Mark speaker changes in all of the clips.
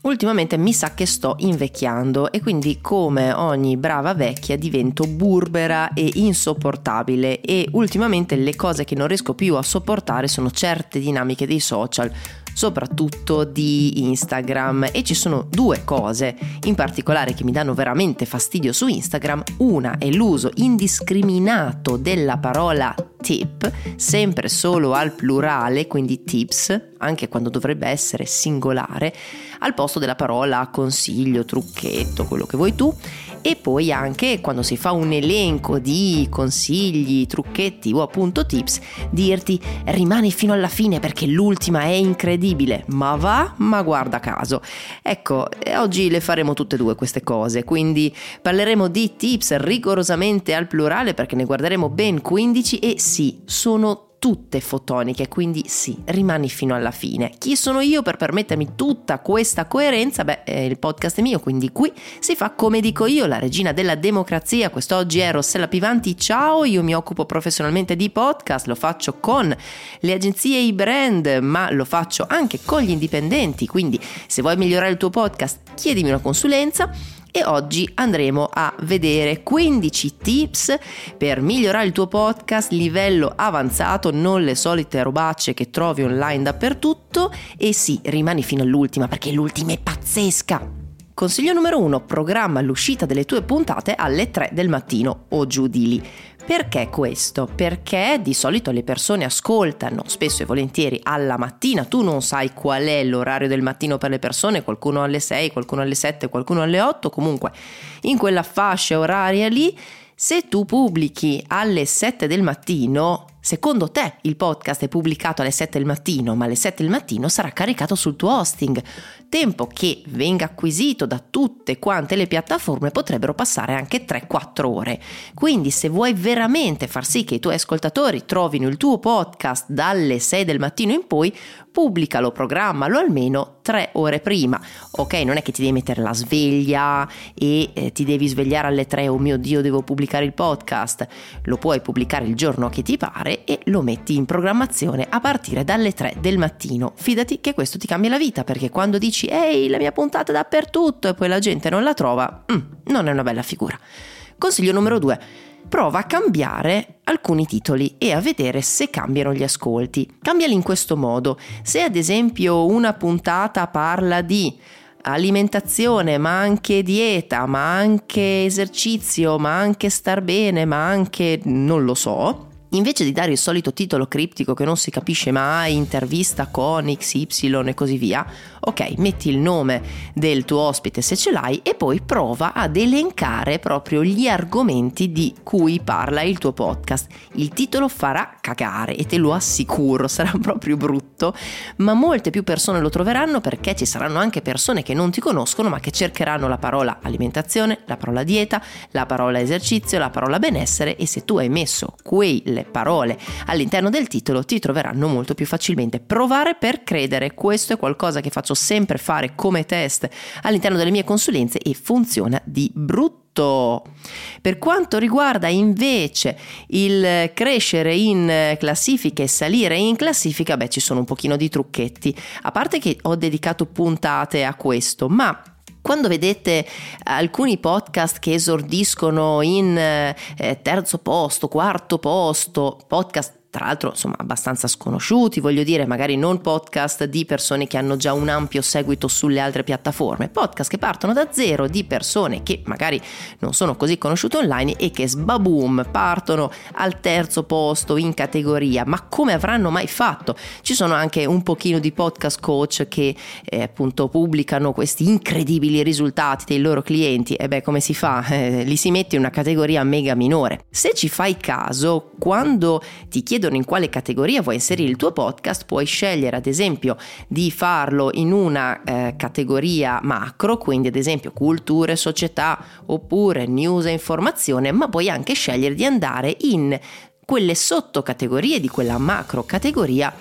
Speaker 1: Ultimamente mi sa che sto invecchiando e quindi come ogni brava vecchia divento burbera e insopportabile e ultimamente le cose che non riesco più a sopportare sono certe dinamiche dei social, soprattutto di Instagram e ci sono due cose in particolare che mi danno veramente fastidio su Instagram. Una è l'uso indiscriminato della parola tip, sempre solo al plurale, quindi tips, anche quando dovrebbe essere singolare, al posto della parola consiglio, trucchetto, quello che vuoi tu. E poi anche quando si fa un elenco di consigli, trucchetti o appunto tips, dirti rimani fino alla fine perché l'ultima è incredibile, ma va, ma guarda caso. Ecco, oggi le faremo tutte e due queste cose, quindi parleremo di tips rigorosamente al plurale perché ne guarderemo ben 15 e sì, sono tutte fotoniche, quindi sì, rimani fino alla fine. Chi sono io per permettermi tutta questa coerenza? Beh, eh, il podcast è mio, quindi qui si fa come dico io, la regina della democrazia. Quest'oggi è Rossella Pivanti, ciao, io mi occupo professionalmente di podcast, lo faccio con le agenzie e i brand, ma lo faccio anche con gli indipendenti, quindi se vuoi migliorare il tuo podcast, chiedimi una consulenza e oggi andremo a vedere 15 tips per migliorare il tuo podcast livello avanzato, non le solite robacce che trovi online dappertutto e sì, rimani fino all'ultima perché l'ultima è pazzesca. Consiglio numero 1, programma l'uscita delle tue puntate alle 3 del mattino o giù di lì. Perché questo? Perché di solito le persone ascoltano spesso e volentieri alla mattina, tu non sai qual è l'orario del mattino per le persone, qualcuno alle 6, qualcuno alle 7, qualcuno alle 8, comunque in quella fascia oraria lì, se tu pubblichi alle 7 del mattino, secondo te il podcast è pubblicato alle 7 del mattino, ma alle 7 del mattino sarà caricato sul tuo hosting tempo che venga acquisito da tutte quante le piattaforme potrebbero passare anche 3-4 ore. Quindi se vuoi veramente far sì che i tuoi ascoltatori trovino il tuo podcast dalle 6 del mattino in poi, pubblicalo, programmalo almeno 3 ore prima. Ok, non è che ti devi mettere la sveglia e eh, ti devi svegliare alle 3, oh mio Dio, devo pubblicare il podcast. Lo puoi pubblicare il giorno che ti pare e lo metti in programmazione a partire dalle 3 del mattino. Fidati che questo ti cambia la vita perché quando dici ehi la mia puntata è dappertutto e poi la gente non la trova, mm, non è una bella figura. Consiglio numero due, prova a cambiare alcuni titoli e a vedere se cambiano gli ascolti. Cambiali in questo modo. Se ad esempio una puntata parla di alimentazione, ma anche dieta, ma anche esercizio, ma anche star bene, ma anche non lo so, Invece di dare il solito titolo criptico che non si capisce mai, intervista con XY e così via, ok, metti il nome del tuo ospite se ce l'hai e poi prova ad elencare proprio gli argomenti di cui parla il tuo podcast. Il titolo farà cagare e te lo assicuro, sarà proprio brutto, ma molte più persone lo troveranno perché ci saranno anche persone che non ti conoscono ma che cercheranno la parola alimentazione, la parola dieta, la parola esercizio, la parola benessere e se tu hai messo quei le parole all'interno del titolo ti troveranno molto più facilmente. Provare per credere, questo è qualcosa che faccio sempre fare come test all'interno delle mie consulenze e funziona di brutto. Per quanto riguarda invece il crescere in classifica e salire in classifica, beh, ci sono un pochino di trucchetti. A parte che ho dedicato puntate a questo, ma quando vedete alcuni podcast che esordiscono in eh, terzo posto, quarto posto, podcast tra l'altro insomma abbastanza sconosciuti, voglio dire, magari non podcast di persone che hanno già un ampio seguito sulle altre piattaforme, podcast che partono da zero di persone che magari non sono così conosciute online e che sbaboom partono al terzo posto in categoria, ma come avranno mai fatto? Ci sono anche un pochino di podcast coach che eh, appunto pubblicano questi incredibili risultati dei loro clienti e beh come si fa? Eh, li si mette in una categoria mega minore. Se ci fai caso, quando ti chiedo chiedono in quale categoria vuoi inserire il tuo podcast, puoi scegliere ad esempio di farlo in una eh, categoria macro, quindi ad esempio cultura e società oppure news e informazione, ma puoi anche scegliere di andare in quelle sottocategorie di quella macro categoria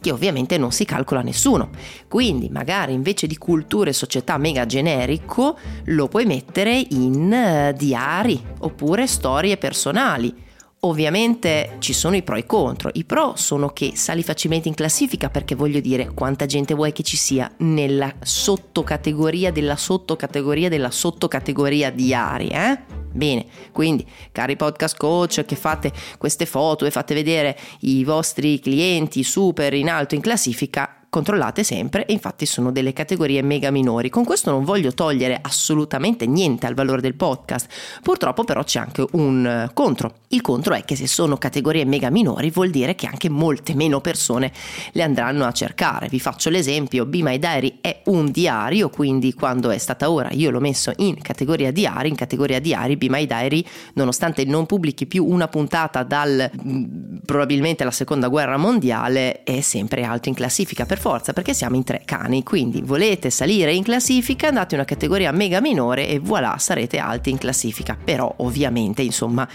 Speaker 1: che ovviamente non si calcola nessuno. Quindi magari invece di cultura e società mega generico lo puoi mettere in uh, diari oppure storie personali Ovviamente ci sono i pro e i contro. I pro sono che sali facilmente in classifica perché voglio dire quanta gente vuoi che ci sia nella sottocategoria della sottocategoria della sottocategoria diari, eh? Bene, quindi cari podcast coach che fate queste foto e fate vedere i vostri clienti super in alto in classifica, controllate sempre e infatti sono delle categorie mega minori. Con questo non voglio togliere assolutamente niente al valore del podcast, purtroppo però c'è anche un eh, contro. Il contro è che se sono categorie mega minori vuol dire che anche molte meno persone le andranno a cercare. Vi faccio l'esempio, Be My Diary è un diario, quindi quando è stata ora io l'ho messo in categoria diari, in categoria diari Be My Diary, nonostante non pubblichi più una puntata dal mm, probabilmente la seconda guerra mondiale, è sempre alto in classifica. Per forza perché siamo in tre cani, quindi volete salire in classifica, andate in una categoria mega minore e voilà, sarete alti in classifica. Però ovviamente, insomma,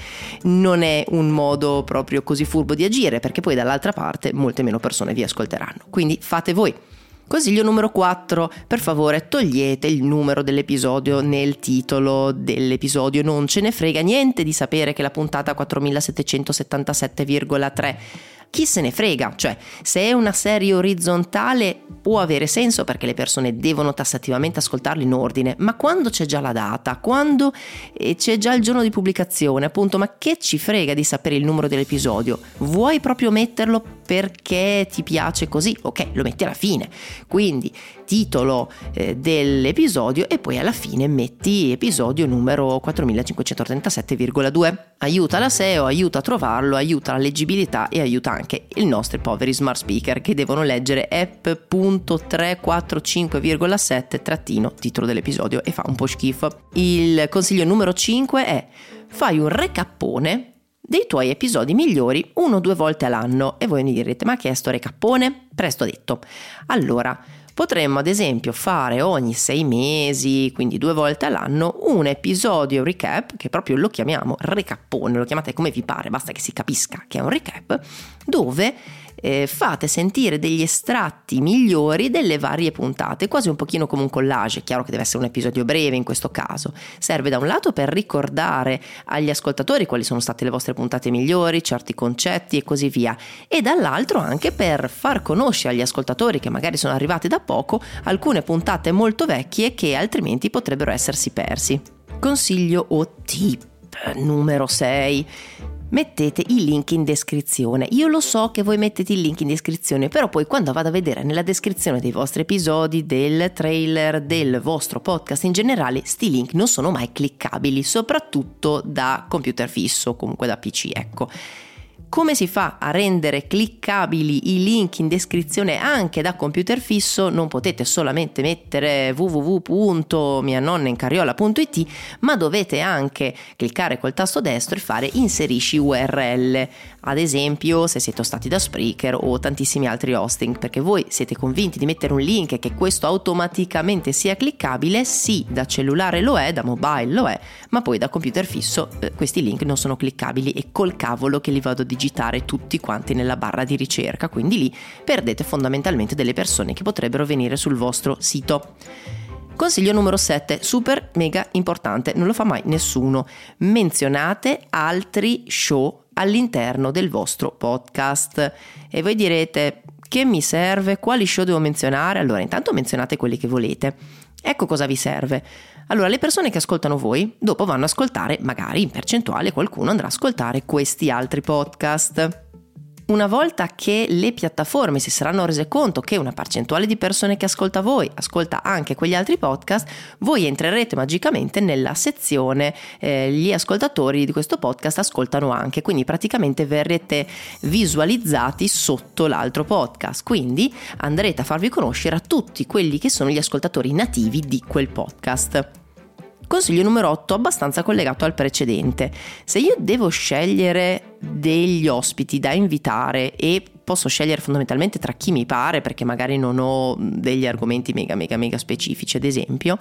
Speaker 1: non è un modo proprio così furbo di agire perché poi dall'altra parte molte meno persone vi ascolteranno. Quindi fate voi. Consiglio numero 4, per favore togliete il numero dell'episodio nel titolo dell'episodio, non ce ne frega niente di sapere che la puntata 4777,3 chi se ne frega, cioè se è una serie orizzontale può avere senso perché le persone devono tassativamente ascoltarlo in ordine, ma quando c'è già la data, quando eh, c'è già il giorno di pubblicazione, appunto, ma che ci frega di sapere il numero dell'episodio? Vuoi proprio metterlo perché ti piace così? Ok, lo metti alla fine. Quindi titolo eh, dell'episodio e poi alla fine metti episodio numero 4537,2. Aiuta la SEO, aiuta a trovarlo, aiuta la leggibilità e aiuta anche i nostri poveri smart speaker che devono leggere app.345,7 trattino titolo dell'episodio e fa un po' schifo. Il consiglio numero 5 è fai un recappone dei tuoi episodi migliori uno o due volte all'anno e voi mi direte ma che è sto recappone? Presto detto. Allora, Potremmo ad esempio fare ogni sei mesi, quindi due volte all'anno, un episodio recap, che proprio lo chiamiamo recappone, lo chiamate come vi pare, basta che si capisca che è un recap, dove eh, fate sentire degli estratti migliori delle varie puntate, quasi un pochino come un collage, chiaro che deve essere un episodio breve in questo caso. Serve da un lato per ricordare agli ascoltatori quali sono state le vostre puntate migliori, certi concetti e così via, e dall'altro anche per far conoscere agli ascoltatori che magari sono arrivati da poco alcune puntate molto vecchie che altrimenti potrebbero essersi persi. Consiglio o tip numero 6 mettete il link in descrizione. Io lo so che voi mettete il link in descrizione, però poi quando vado a vedere nella descrizione dei vostri episodi, del trailer, del vostro podcast in generale, sti link non sono mai cliccabili, soprattutto da computer fisso, comunque da PC, ecco. Come si fa a rendere cliccabili i link in descrizione anche da computer fisso? Non potete solamente mettere www.mianonnencarriola.it, ma dovete anche cliccare col tasto destro e fare inserisci URL. Ad esempio, se siete stati da Spreaker o tantissimi altri hosting, perché voi siete convinti di mettere un link e che questo automaticamente sia cliccabile, sì, da cellulare lo è, da mobile lo è, ma poi da computer fisso eh, questi link non sono cliccabili e col cavolo che li vado a digitare digitare tutti quanti nella barra di ricerca, quindi lì perdete fondamentalmente delle persone che potrebbero venire sul vostro sito. Consiglio numero 7, super mega importante, non lo fa mai nessuno. Menzionate altri show all'interno del vostro podcast. E voi direte, che mi serve? Quali show devo menzionare? Allora, intanto menzionate quelli che volete. Ecco cosa vi serve. Allora, le persone che ascoltano voi, dopo vanno ad ascoltare, magari in percentuale qualcuno andrà ad ascoltare questi altri podcast. Una volta che le piattaforme si saranno rese conto che una percentuale di persone che ascolta voi ascolta anche quegli altri podcast, voi entrerete magicamente nella sezione eh, gli ascoltatori di questo podcast ascoltano anche, quindi praticamente verrete visualizzati sotto l'altro podcast, quindi andrete a farvi conoscere a tutti quelli che sono gli ascoltatori nativi di quel podcast. Consiglio numero 8, abbastanza collegato al precedente. Se io devo scegliere degli ospiti da invitare e posso scegliere fondamentalmente tra chi mi pare perché magari non ho degli argomenti mega mega mega specifici ad esempio,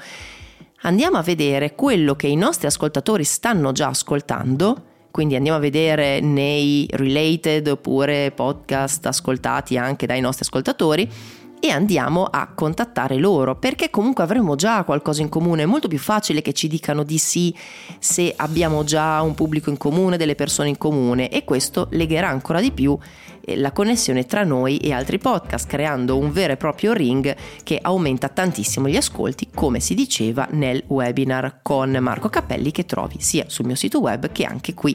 Speaker 1: andiamo a vedere quello che i nostri ascoltatori stanno già ascoltando quindi andiamo a vedere nei related oppure podcast ascoltati anche dai nostri ascoltatori e andiamo a contattare loro perché comunque avremo già qualcosa in comune. È molto più facile che ci dicano di sì se abbiamo già un pubblico in comune, delle persone in comune e questo legherà ancora di più eh, la connessione tra noi e altri podcast, creando un vero e proprio ring che aumenta tantissimo gli ascolti, come si diceva nel webinar con Marco Cappelli che trovi sia sul mio sito web che anche qui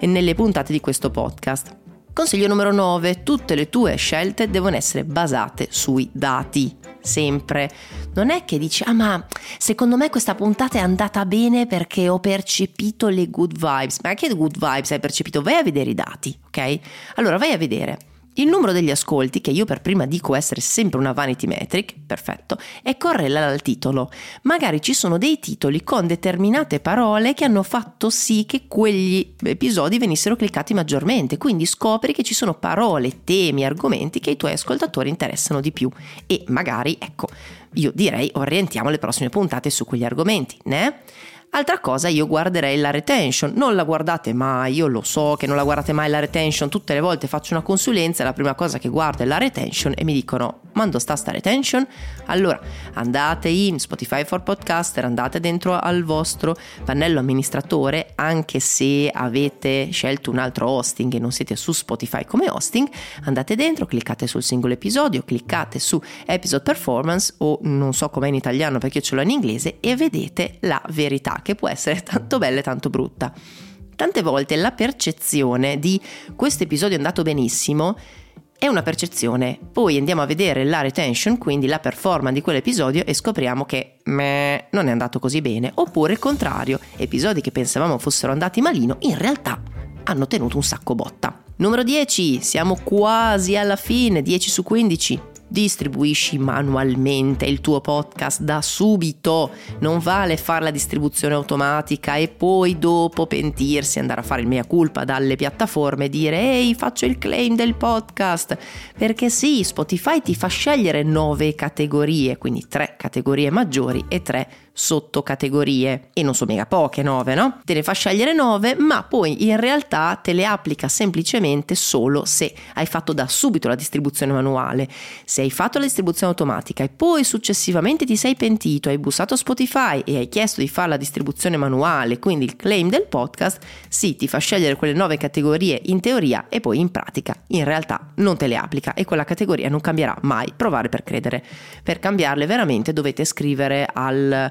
Speaker 1: nelle puntate di questo podcast. Consiglio numero 9. Tutte le tue scelte devono essere basate sui dati. Sempre. Non è che dici, ah ma secondo me questa puntata è andata bene perché ho percepito le good vibes. Ma anche le good vibes hai percepito? Vai a vedere i dati, ok? Allora vai a vedere il numero degli ascolti, che io per prima dico essere sempre una vanity metric, perfetto, è correlata al titolo. Magari ci sono dei titoli con determinate parole che hanno fatto sì che quegli episodi venissero cliccati maggiormente, quindi scopri che ci sono parole, temi, argomenti che i tuoi ascoltatori interessano di più e magari, ecco, io direi orientiamo le prossime puntate su quegli argomenti, né? Altra cosa, io guarderei la retention. Non la guardate mai, io lo so che non la guardate mai la retention. Tutte le volte faccio una consulenza e la prima cosa che guardo è la retention e mi dicono: dove sta sta retention? Allora andate in Spotify for Podcaster, andate dentro al vostro pannello amministratore, anche se avete scelto un altro hosting e non siete su Spotify come hosting, andate dentro, cliccate sul singolo episodio, cliccate su Episode Performance o non so com'è in italiano perché ce l'ho in inglese e vedete la verità che può essere tanto bella e tanto brutta. Tante volte la percezione di questo episodio è andato benissimo è una percezione, poi andiamo a vedere la retention, quindi la performance di quell'episodio e scopriamo che meh, non è andato così bene, oppure il contrario, episodi che pensavamo fossero andati malino in realtà hanno tenuto un sacco botta. Numero 10, siamo quasi alla fine, 10 su 15 distribuisci manualmente il tuo podcast da subito. Non vale fare la distribuzione automatica e poi dopo pentirsi, andare a fare il mea culpa dalle piattaforme e dire ehi faccio il claim del podcast. Perché sì, Spotify ti fa scegliere nove categorie, quindi tre categorie maggiori e tre sottocategorie e non sono mica poche nove, no? Te ne fa scegliere nove, ma poi in realtà te le applica semplicemente solo se hai fatto da subito la distribuzione manuale. Se hai fatto la distribuzione automatica e poi successivamente ti sei pentito, hai bussato Spotify e hai chiesto di fare la distribuzione manuale, quindi il claim del podcast, sì, ti fa scegliere quelle nove categorie in teoria e poi in pratica in realtà non te le applica e quella categoria non cambierà mai, provare per credere. Per cambiarle veramente dovete scrivere al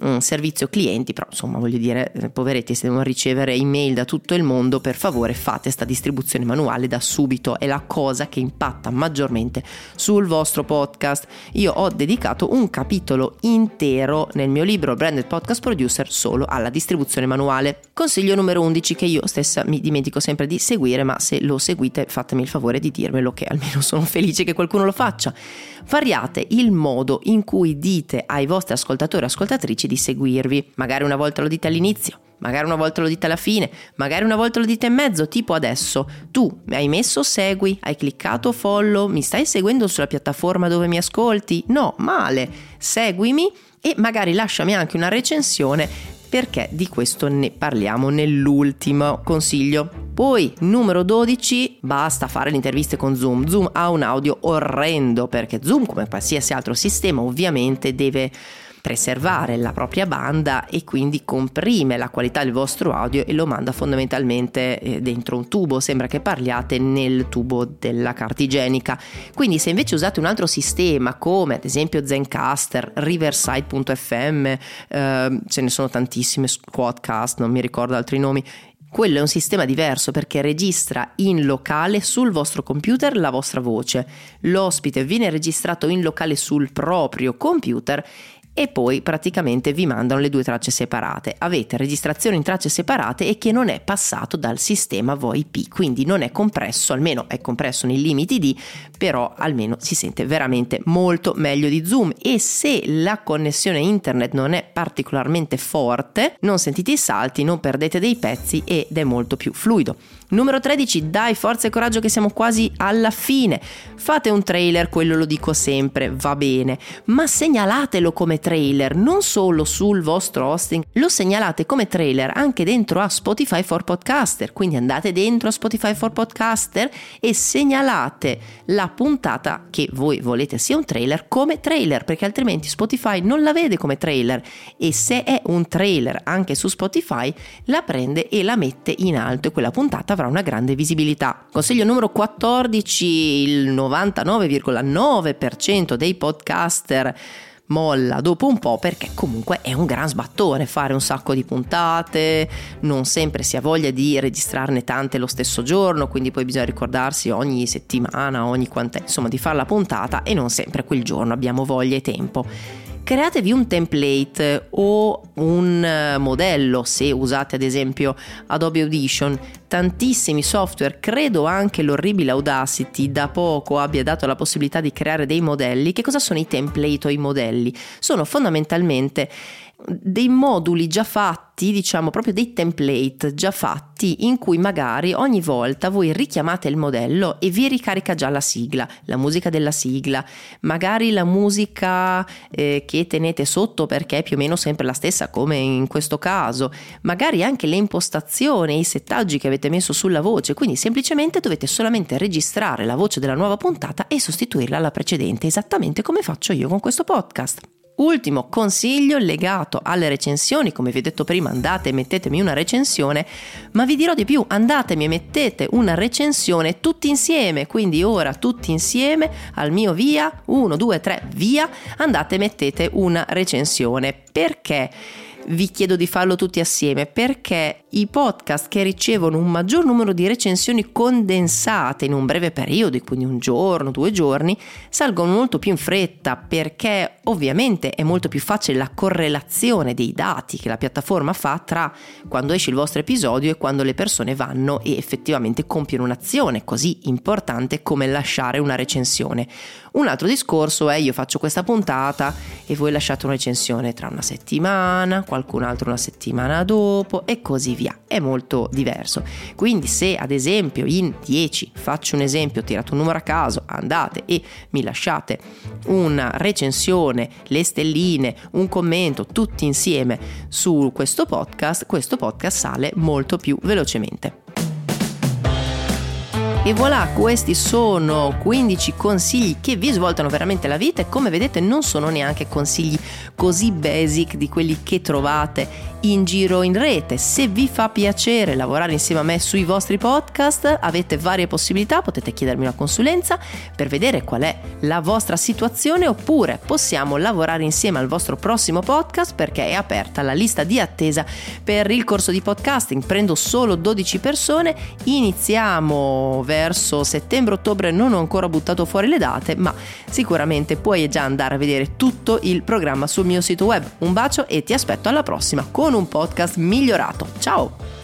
Speaker 1: un servizio clienti, però insomma voglio dire, eh, poveretti, se devono ricevere email da tutto il mondo, per favore fate questa distribuzione manuale da subito, è la cosa che impatta maggiormente sul vostro podcast. Io ho dedicato un capitolo intero nel mio libro Branded Podcast Producer solo alla distribuzione manuale. Consiglio numero 11 che io stessa mi dimentico sempre di seguire, ma se lo seguite fatemi il favore di dirmelo che almeno sono felice che qualcuno lo faccia. Variate il modo in cui dite ai vostri ascoltatori e ascoltatrici di seguirvi. Magari una volta lo dite all'inizio, magari una volta lo dite alla fine, magari una volta lo dite in mezzo, tipo adesso. Tu mi hai messo segui, hai cliccato follow, mi stai seguendo sulla piattaforma dove mi ascolti? No, male. Seguimi e magari lasciami anche una recensione perché di questo ne parliamo nell'ultimo consiglio. Poi, numero 12, basta fare le interviste con Zoom. Zoom ha un audio orrendo perché Zoom, come qualsiasi altro sistema, ovviamente deve preservare la propria banda e quindi comprime la qualità del vostro audio e lo manda fondamentalmente eh, dentro un tubo, sembra che parliate nel tubo della carta igienica. Quindi se invece usate un altro sistema come ad esempio Zencaster, Riverside.fm, eh, ce ne sono tantissime, Squadcast, non mi ricordo altri nomi, quello è un sistema diverso perché registra in locale sul vostro computer la vostra voce. L'ospite viene registrato in locale sul proprio computer e poi praticamente vi mandano le due tracce separate. Avete registrazione in tracce separate e che non è passato dal sistema VoIP, quindi non è compresso, almeno è compresso nei limiti di, però almeno si sente veramente molto meglio di Zoom e se la connessione internet non è particolarmente forte, non sentite i salti, non perdete dei pezzi ed è molto più fluido. Numero 13, dai forza e coraggio che siamo quasi alla fine. Fate un trailer, quello lo dico sempre, va bene, ma segnalatelo come trailer, non solo sul vostro hosting, lo segnalate come trailer anche dentro a Spotify for Podcaster, quindi andate dentro a Spotify for Podcaster e segnalate la puntata che voi volete sia un trailer come trailer, perché altrimenti Spotify non la vede come trailer. E se è un trailer anche su Spotify la prende e la mette in alto e quella puntata avrà una grande visibilità. Consiglio numero 14, il 99,9% dei podcaster molla dopo un po' perché comunque è un gran sbattone fare un sacco di puntate, non sempre si ha voglia di registrarne tante lo stesso giorno, quindi poi bisogna ricordarsi ogni settimana, ogni quant'è, insomma di fare la puntata e non sempre quel giorno abbiamo voglia e tempo createvi un template o un eh, modello se usate ad esempio Adobe Audition. Tantissimi software credo anche l'orribile Audacity da poco abbia dato la possibilità di creare dei modelli. Che cosa sono i template o i modelli? Sono fondamentalmente dei moduli già fatti, diciamo proprio dei template già fatti in cui magari ogni volta voi richiamate il modello e vi ricarica già la sigla, la musica della sigla, magari la musica eh, che tenete sotto perché è più o meno sempre la stessa come in questo caso, magari anche le impostazioni, i settaggi che avete messo sulla voce, quindi semplicemente dovete solamente registrare la voce della nuova puntata e sostituirla alla precedente, esattamente come faccio io con questo podcast. Ultimo consiglio legato alle recensioni, come vi ho detto prima, andate e mettetemi una recensione, ma vi dirò di più, andatemi e mettete una recensione tutti insieme, quindi ora tutti insieme al mio via, 1, 2, 3, via, andate e mettete una recensione. Perché? Vi chiedo di farlo tutti assieme perché i podcast che ricevono un maggior numero di recensioni condensate in un breve periodo, quindi un giorno, due giorni, salgono molto più in fretta perché ovviamente è molto più facile la correlazione dei dati che la piattaforma fa tra quando esce il vostro episodio e quando le persone vanno e effettivamente compiono un'azione così importante come lasciare una recensione. Un altro discorso è io faccio questa puntata e voi lasciate una recensione tra una settimana, qualcun altro una settimana dopo e così via. È molto diverso. Quindi se ad esempio in 10, faccio un esempio, ho tirato un numero a caso, andate e mi lasciate una recensione, le stelline, un commento, tutti insieme su questo podcast, questo podcast sale molto più velocemente. E voilà, questi sono 15 consigli che vi svoltano veramente la vita e come vedete non sono neanche consigli così basic di quelli che trovate in giro in rete. Se vi fa piacere lavorare insieme a me sui vostri podcast, avete varie possibilità, potete chiedermi una consulenza per vedere qual è la vostra situazione oppure possiamo lavorare insieme al vostro prossimo podcast perché è aperta la lista di attesa per il corso di podcasting. Prendo solo 12 persone, iniziamo verso settembre-ottobre, non ho ancora buttato fuori le date, ma sicuramente puoi già andare a vedere tutto il programma sul mio sito web. Un bacio e ti aspetto alla prossima con un podcast migliorato. Ciao!